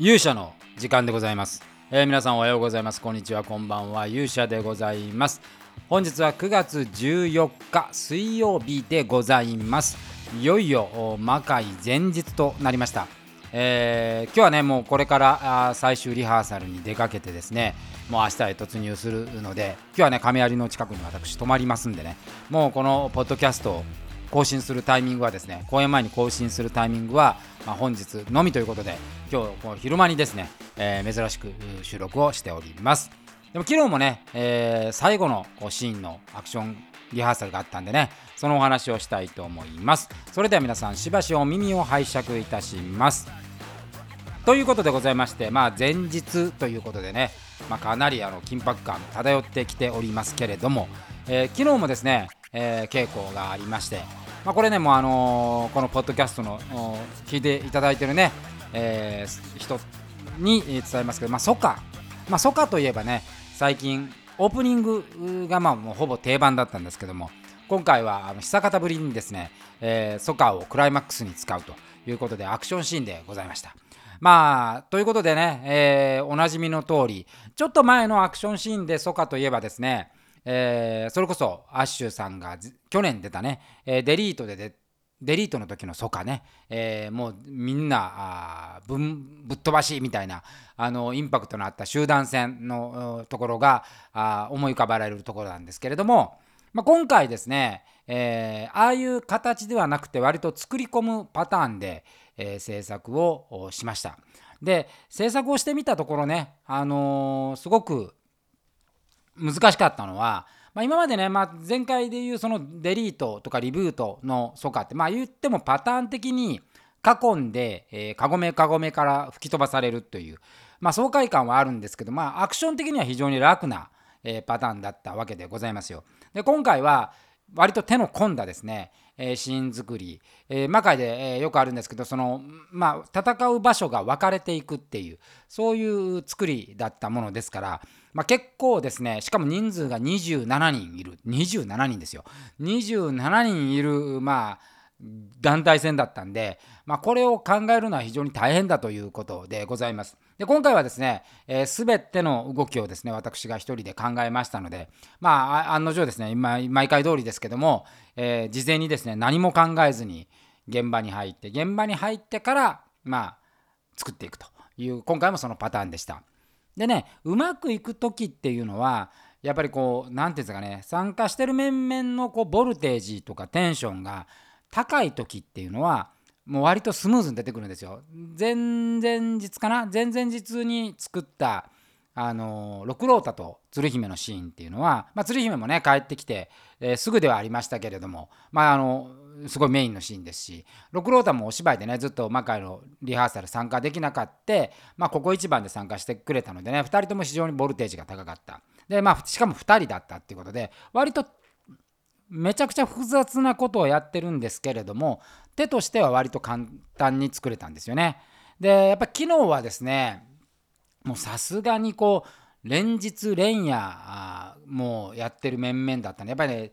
勇者の時間でございます、えー皆さんおはようございます。こんにちは。こんばんは。勇者でございます。本日は9月14日水曜日でございます。いよいよ魔界前日となりました。えー今日はねもうこれから最終リハーサルに出かけてですねもう明日へ突入するので今日はね亀有の近くに私泊まりますんでねもうこのポッドキャストを更新するタイミングはですね公演前に更新するタイミングは、まあ、本日のみということで今日こう昼間にですね、えー珍しく収録をしております。でも昨日もね、えー最後のシーンのアクションリハーサルがあったんでねそのお話をしたいと思います。それでは皆さんしばしお耳を拝借いたします。ということでございまして、まあ、前日ということでね、まあ、かなりあの緊迫感漂ってきておりますけれども、えー昨日もですね、えー稽古がありまして、まあ、これねもう、あのーこのポッドキャストの聞いていただいてるね、えー人に伝えますけど、まあ、ソカ、まあ、ソカといえばね最近オープニングがまあもうほぼ定番だったんですけども今回はあの久方ぶりにですね、えーソカをクライマックスに使うということでアクションシーンでございました。まあということでね、えーおなじみの通りちょっと前のアクションシーンでソカといえばですね、えーそれこそアッシュさんが去年出たね、えーデリートで出デリートの時のソカね、えーもうみんなぶぶっ飛ばしみたいなあのインパクトのあった集団戦のところがあ思い浮かばれるところなんですけれども、まあ、今回ですね、えーああいう形ではなくて割と作り込むパターンで、えー制作をしました。で制作をしてみたところね、あのーすごく難しかったのは、まあ、今までね、まあ、前回でいうそのデリートとかリブートのソカって、まあ、言ってもパターン的に囲んで、えー、カゴメカゴメから吹き飛ばされるという、まあ、爽快感はあるんですけど、まあ、アクション的には非常に楽な、えーパターンだったわけでございますよ。で今回は割と手の込んだですね、えーシーン作り、えー魔界で、えーよくあるんですけどその、まあ、戦う場所が分かれていくっていうそういう作りだったものですから、まあ、結構ですねしかも人数が27人いる。27人ですよ。27人いるまあ団体戦だったんで、まあ、これを考えるのは非常に大変だということでございます。で今回はですね、えー、全ての動きをですね私が一人で考えましたので、まあ、案の定ですね今毎回通りですけども、えー事前にですね何も考えずに現場に入って現場に入ってからまあ作っていくという今回もそのパターンでした。でねうまくいく時っていうのはやっぱりこう何ていうんですかね参加してる面々のこうボルテージとかテンションが高い時っていうのはもう割とスムーズに出てくるんですよ。前々日かな？前々日に作ったあの六郎太と鶴姫のシーンっていうのは、まあ、鶴姫もね帰ってきて、えーすぐではありましたけれども、まあ、あのすごいメインのシーンですし六郎太もお芝居でねずっと魔界のリハーサル参加できなかった、まあ、ここ一番で参加してくれたのでね2人とも非常にボルテージが高かったで、まあ、しかも2人だったっていうことで割とめちゃくちゃ複雑なことをやってるんですけれども手としては割と簡単に作れたんですよね。でやっぱ昨日はですねもうさすがにこう連日連夜もうやってる面々だったんでやっぱりね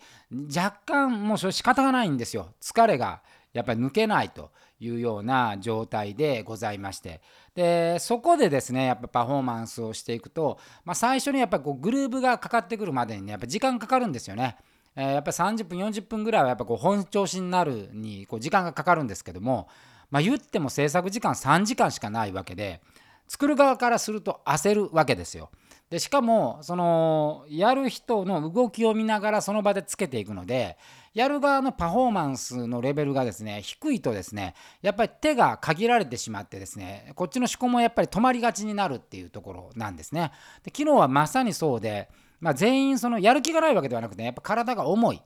若干もうそれ仕方がないんですよ疲れがやっぱり抜けないというような状態でございましてでそこでですねやっぱパフォーマンスをしていくと、まあ、最初にやっぱこうグルーブがかかってくるまでにねやっぱ時間かかるんですよね。えーやっぱり30分40分ぐらいはやっぱこう本調子になるにこう時間がかかるんですけども、まあ、言っても制作時間3時間しかないわけで作る側からすると焦るわけですよ。でしかもそのやる人の動きを見ながらその場でつけていくのでやる側のパフォーマンスのレベルがですね低いとですねやっぱり手が限られてしまってですねこっちの思考もやっぱり止まりがちになるっていうところなんですね。で昨日はまさにそうで、まあ、全員そのやる気がないわけではなくてやっぱ体が重い。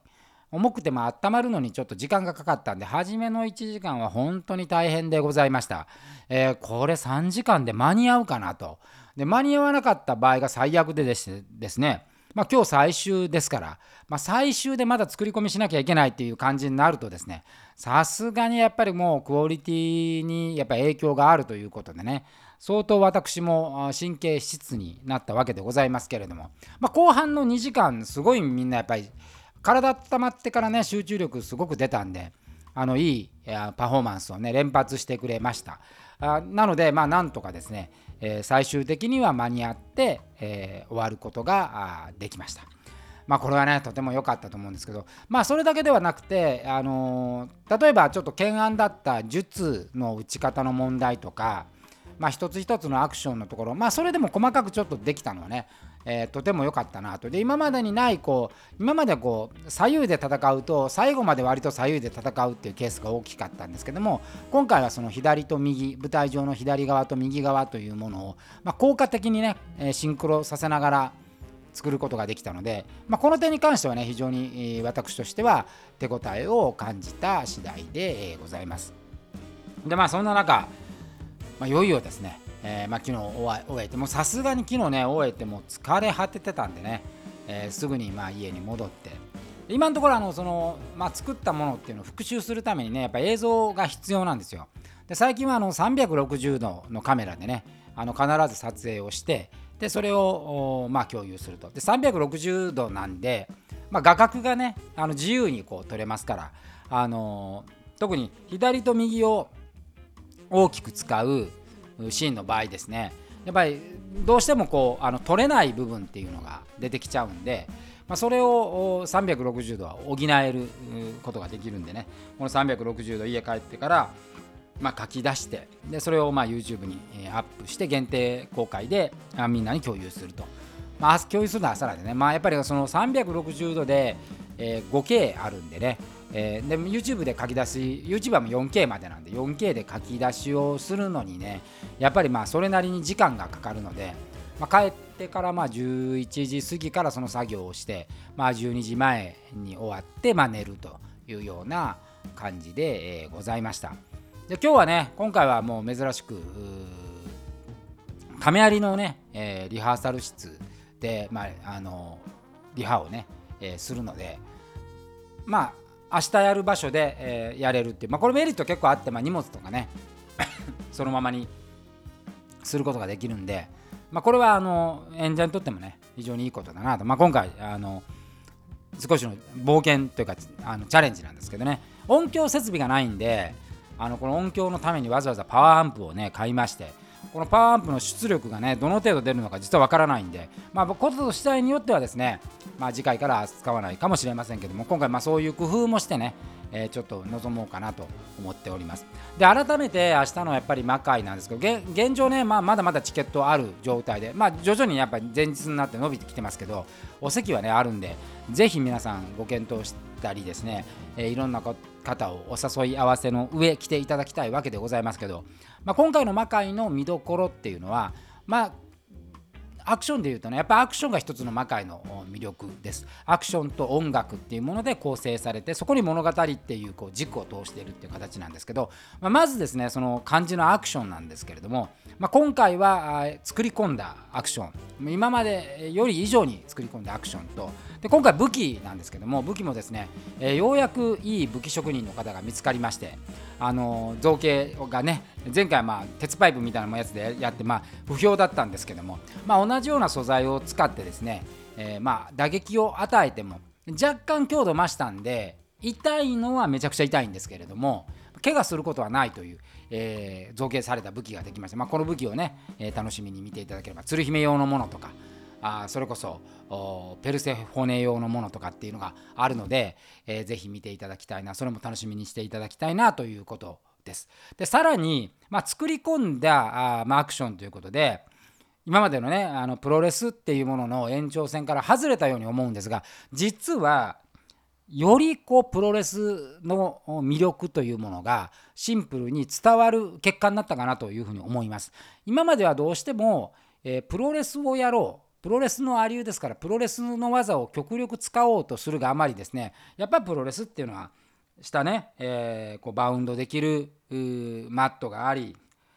重くても温まるのにちょっと時間がかかったんで初めの1時間は本当に大変でございました、えーこれ3時間で間に合うかなと。で間に合わなかった場合が最悪でですですね。まあ、今日最終ですから、まあ、最終でまだ作り込みしなきゃいけないっていう感じになるとですね。さすがにやっぱりもうクオリティにやっぱ影響があるということでね。相当私も神経質になったわけでございますけれども、まあ、後半の2時間すごいみんなやっぱり体温まってからね集中力すごく出たんであのいいパフォーマンスをね連発してくれましたあなのでまあなんとかですね、え、最終的には間に合って、え、終わることができました。まあこれはねとても良かったと思うんですけどまあそれだけではなくてあの、例えばちょっと懸案だった術の打ち方の問題とかまあ一つ一つのアクションのところまあそれでも細かくちょっとできたのはねえー、とても良かったなと。で、今までにない、こう、今までこう、左右で戦うと、最後まで割と左右で戦うっていうケースが大きかったんですけども、今回はその左と右、舞台上の左側と右側というものを、まあ、効果的にね、シンクロさせながら、作ることができたので、まあ、この点に関してはね非常に私としては手応えを感じた次第でございます。でまあそんな中、まあ、いよいよですね。えー、まあ、昨日終えてもさすがに昨日ね終えても疲れ果ててたんでね、えー、すぐにまあ家に戻って。今のところあのその、まあ、作ったものっていうのを復習するためにねやっぱ映像が必要なんですよ。で最近はあの360度のカメラでねあの必ず撮影をしてでそれをまあ共有すると。で360度なんで、まあ、画角がねあの自由にこう撮れますからあの特に左と右を大きく使うシーンの場合ですね。やっぱりどうしてもこうあの取れない部分っていうのが出てきちゃうんで、まあ、それを360度は補えることができるんでね。この360度家帰ってからまあ、書き出してでそれをまあ YouTube にアップして限定公開でみんなに共有すると、まあ、共有するのは朝なんでね、まあ、やっぱりその360度で、えー、5K あるんでね。えー、で YouTube で書き出し YouTube はも 4K までなんで 4K で書き出しをするのにねやっぱりまあそれなりに時間がかかるので、まあ、帰ってからまあ11時過ぎからその作業をして、まあ、12時前に終わってまあ寝るというような感じで、えー、ございました。で今日はね今回はもう珍しく亀有のね、えー、リハーサル室で、まあ、あのリハをね、え、するのでまあ明日やる場所で、え、やれるっていう、まあ、これメリット結構あって、まあ、荷物とかね そのままにすることができるんで、まあ、これはあの演者にとってもね非常にいいことだなと、まあ、今回あの少しの冒険というかあのチャレンジなんですけどね。音響設備がないんであのこの音響のためにわざわざパワーアンプをね買いましてこのパワーアンプの出力がねどの程度出るのか実はわからないんでまあこと次第によってはですねまあ次回から使わないかもしれませんけども今回まあそういう工夫もしてねえー、ちょっと望もうかなと思っております。で、改めて明日のやっぱり魔界なんですけど、現状ね、まあ、まだまだチケットある状態で、まあ、徐々にやっぱり前日になって伸びてきてますけど、お席はね、あるんで、ぜひ皆さんご検討したりですね、えー、いろんな方をお誘い合わせの上来ていただきたいわけでございますけど、まあ、今回の魔界の見どころっていうのは、まあ、アクションでいうとねやっぱアクションが一つの魔界の魅力です。アクションと音楽っていうもので構成されてそこに物語っていうこう軸を通しているっていう形なんですけど、まあ、まずですねその漢字のアクションなんですけれども、まあ、今回は作り込んだアクション。今までより以上に作り込んだアクションと。で今回武器なんですけども武器もですね、えー、ようやくいい武器職人の方が見つかりましてあの造形がね前回まあ鉄パイプみたいなやつでやってまあ不評だったんですけども、まあ、同じ同じような素材を使ってですね、えー、まあ打撃を与えても若干強度増したんで痛いのはめちゃくちゃ痛いんですけれども怪我することはないという、えー、造形された武器ができました、まあ、この武器をね、えー、楽しみに見ていただければ鶴姫用のものとかあそれこそペルセフォネ用のものとかっていうのがあるので、えー、ぜひ見ていただきたいなそれも楽しみにしていただきたいなということです。でさらに、まあ、作り込んだあ、まあ、アクションということで今までのねあのプロレスっていうものの延長線から外れたように思うんですが実はよりこうプロレスの魅力というものがシンプルに伝わる結果になったかなというふうに思います。今まではどうしても、えー、プロレスをやろうプロレスのありうですからプロレスの技を極力使おうとするがあまりですねやっぱプロレスっていうのは下ね、えー、こうバウンドできるマットがあり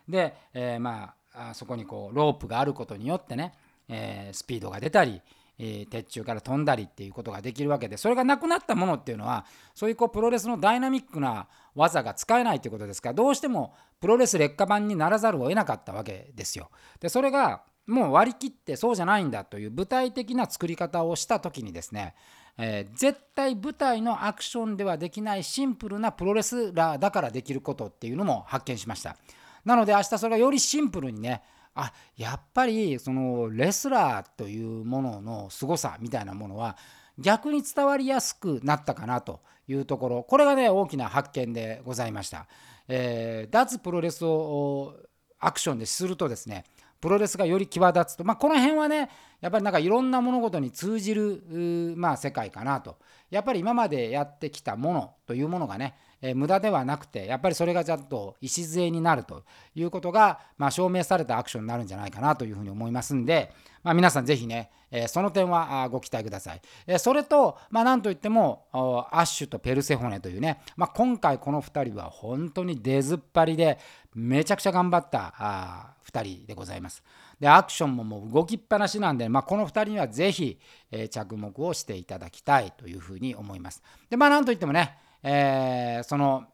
で、えー、まああそこにこうロープがあることによってね、えー、スピードが出たり、え鉄柱から飛んだりっていうことができるわけでそれがなくなったものっていうのはそういうこうプロレスのダイナミックな技が使えないということですからどうしてもプロレス劣化版にならざるを得なかったわけですよ。でそれがもう割り切ってそうじゃないんだという具体的な作り方をした時にですね、えー、絶対舞台のアクションではできないシンプルなプロレスラーだからできることっていうのも発見しました。なので明日それがよりシンプルにねあやっぱりそのレスラーというものの凄さみたいなものは逆に伝わりやすくなったかなというところ。これがね大きな発見でございました。えー、脱プロレスをアクションでするとですねプロレスがより際立つと、まあ、この辺はねやっぱりなんかいろんな物事に通じる、まあ、世界かなと。やっぱり今までやってきたものというものがねえ、無駄ではなくてやっぱりそれがちゃんと礎になるということが、まあ、証明されたアクションになるんじゃないかなというふうに思いますんで、まあ、皆さんぜひね、え、その点はご期待ください。え、それと、まあ、なんといってもアッシュとペルセホネというね、まあ、今回この2人は本当に出ずっぱりでめちゃくちゃ頑張ったあ2人でございます。でアクションももう動きっぱなしなんで、まあ、この2人にはぜひ、えー、着目をしていただきたいというふうに思います。でまあなんといってもねえー、その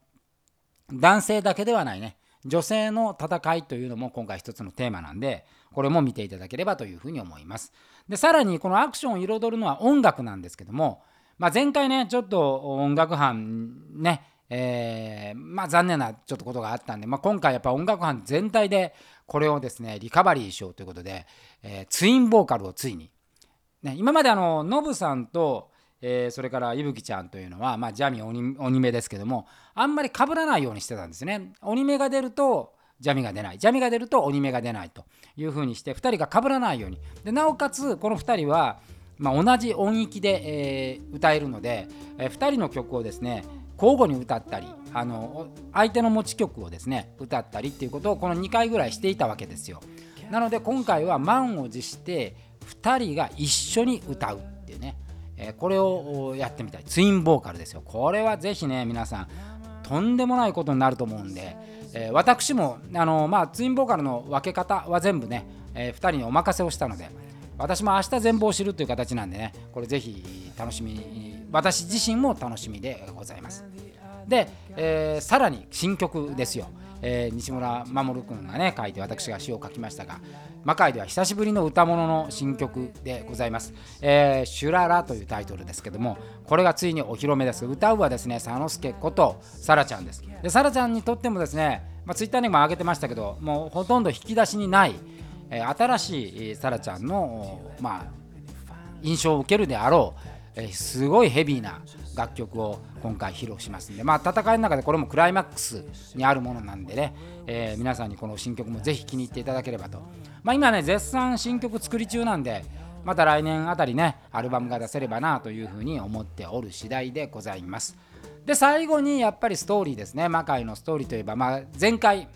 男性だけではないね女性の戦いというのも今回一つのテーマなんでこれも見ていただければというふうに思います。でさらにこのアクションを彩るのは音楽なんですけども、まあ、前回ねちょっと音楽班ねえー、まあ残念なちょっとことがあったんで、まあ、今回やっぱ音楽班全体でこれをですねリカバリーしようということで、えー、ツインボーカルをついに、ね、今まであのノブさんとえー、それからいぶきちゃんというのは、まあ、ジャミ鬼鬼目ですけどもあんまり被らないようにしてたんですね。鬼目が出るとジャミが出ない。ジャミが出ると鬼目が出ないというふうにして2人が被らないように。でなおかつこの2人は、まあ、同じ音域で、えー、歌えるので、えー、2人の曲をですね交互に歌ったりあの相手の持ち曲をですね歌ったりっていうことをこの2回ぐらいしていたわけですよ。なので今回は満を持して2人が一緒に歌うっていうね。えこれをやってみたい。ツインボーカルですよ。これはぜひね皆さんとんでもないことになると思うんで、え私もあの、まあ、ツインボーカルの分け方は全部ね、え2人にお任せをしたので私も明日全貌を知るという形なんでねこれぜひ楽しみ私自身も楽しみでございます。で、えー、さらに新曲ですよ。えー、西村守君がね書いて私が詩を書きましたが魔界では久しぶりの歌物の新曲でございます、えー、シュララというタイトルですけどもこれがついにお披露目です。歌うはですね佐之助ことさらちゃんです。でさらちゃんにとってもですね、まあ、ツイッターにも上げてましたけどもうほとんど引き出しにない、えー、新しいさらちゃんのまあ印象を受けるであろうえすごいヘビーな楽曲を今回披露しますんで、まあ、戦いの中でこれもクライマックスにあるものなんでね、え、皆さんにこの新曲もぜひ気に入っていただければと、まあ、今ね絶賛新曲作り中なんでまた来年あたりねアルバムが出せればなというふうに思っておる次第でございます。で最後にやっぱりストーリーですね。魔界のストーリーといえば、まあ、前回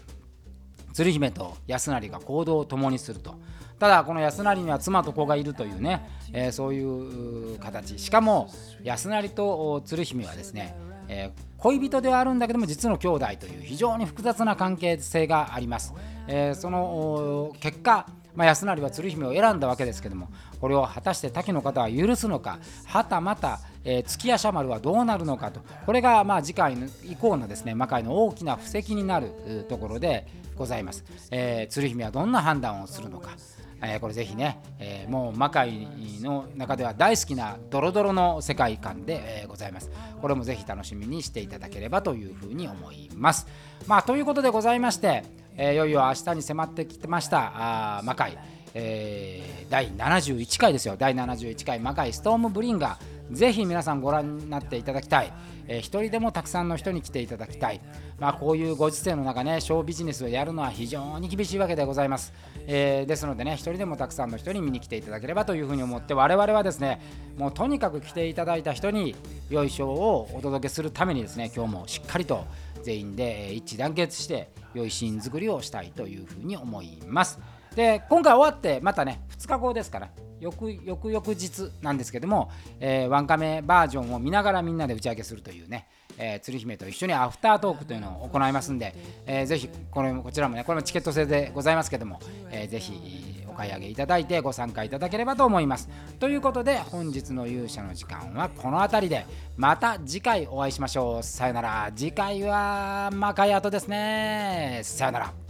鶴姫と安成が行動を共にすると。ただこの安成には妻と子がいるというね、えー、そういう形。しかも安成と鶴姫はですね、えー、恋人ではあるんだけども実の兄弟という非常に複雑な関係性があります、えー、その結果まあ、安成は鶴姫を選んだわけですけどもこれを果たして滝の方は許すのかはたまた、えー、月夜叉丸はどうなるのかとこれがまあ次回以降のですね魔界の大きな布石になるところでございます、えー、鶴姫はどんな判断をするのか。えー、これぜひね、えー、もう魔界の中では大好きなドロドロの世界観で、えー、ございます。これもぜひ楽しみにしていただければというふうに思います。まあということでございまして、えー、いよいよ明日に迫ってきてましたあ魔界、えー、第71回ですよ第71回魔界ストームブリンガーぜひ皆さんご覧になっていただきたい。えー、一人でもたくさんの人に来ていただきたい、まあ、こういうご時世の中ね、ショービジネスをやるのは非常に厳しいわけでございます。えー、ですのでね、一人でもたくさんの人に見に来ていただければというふうに思って、我々はですね、もうとにかく来ていただいた人に良い賞をお届けするためにですね、今日もしっかりと全員で一致団結して良いシーン作りをしたいというふうに思います。で今回終わってまたね2日後ですから翌翌々日なんですけども、えー、ワンカメバージョンを見ながらみんなで打ち上げするというね、えー、鶴姫と一緒にアフタートークというのを行いますんで、えー、ぜひこれもこちらもねこれもチケット制でございますけども、えー、ぜひお買い上げいただいてご参加いただければと思います。ということで本日の勇者の時間はこの辺りでまた次回お会いしましょう。さよなら。次回は魔界跡ですね。さよなら。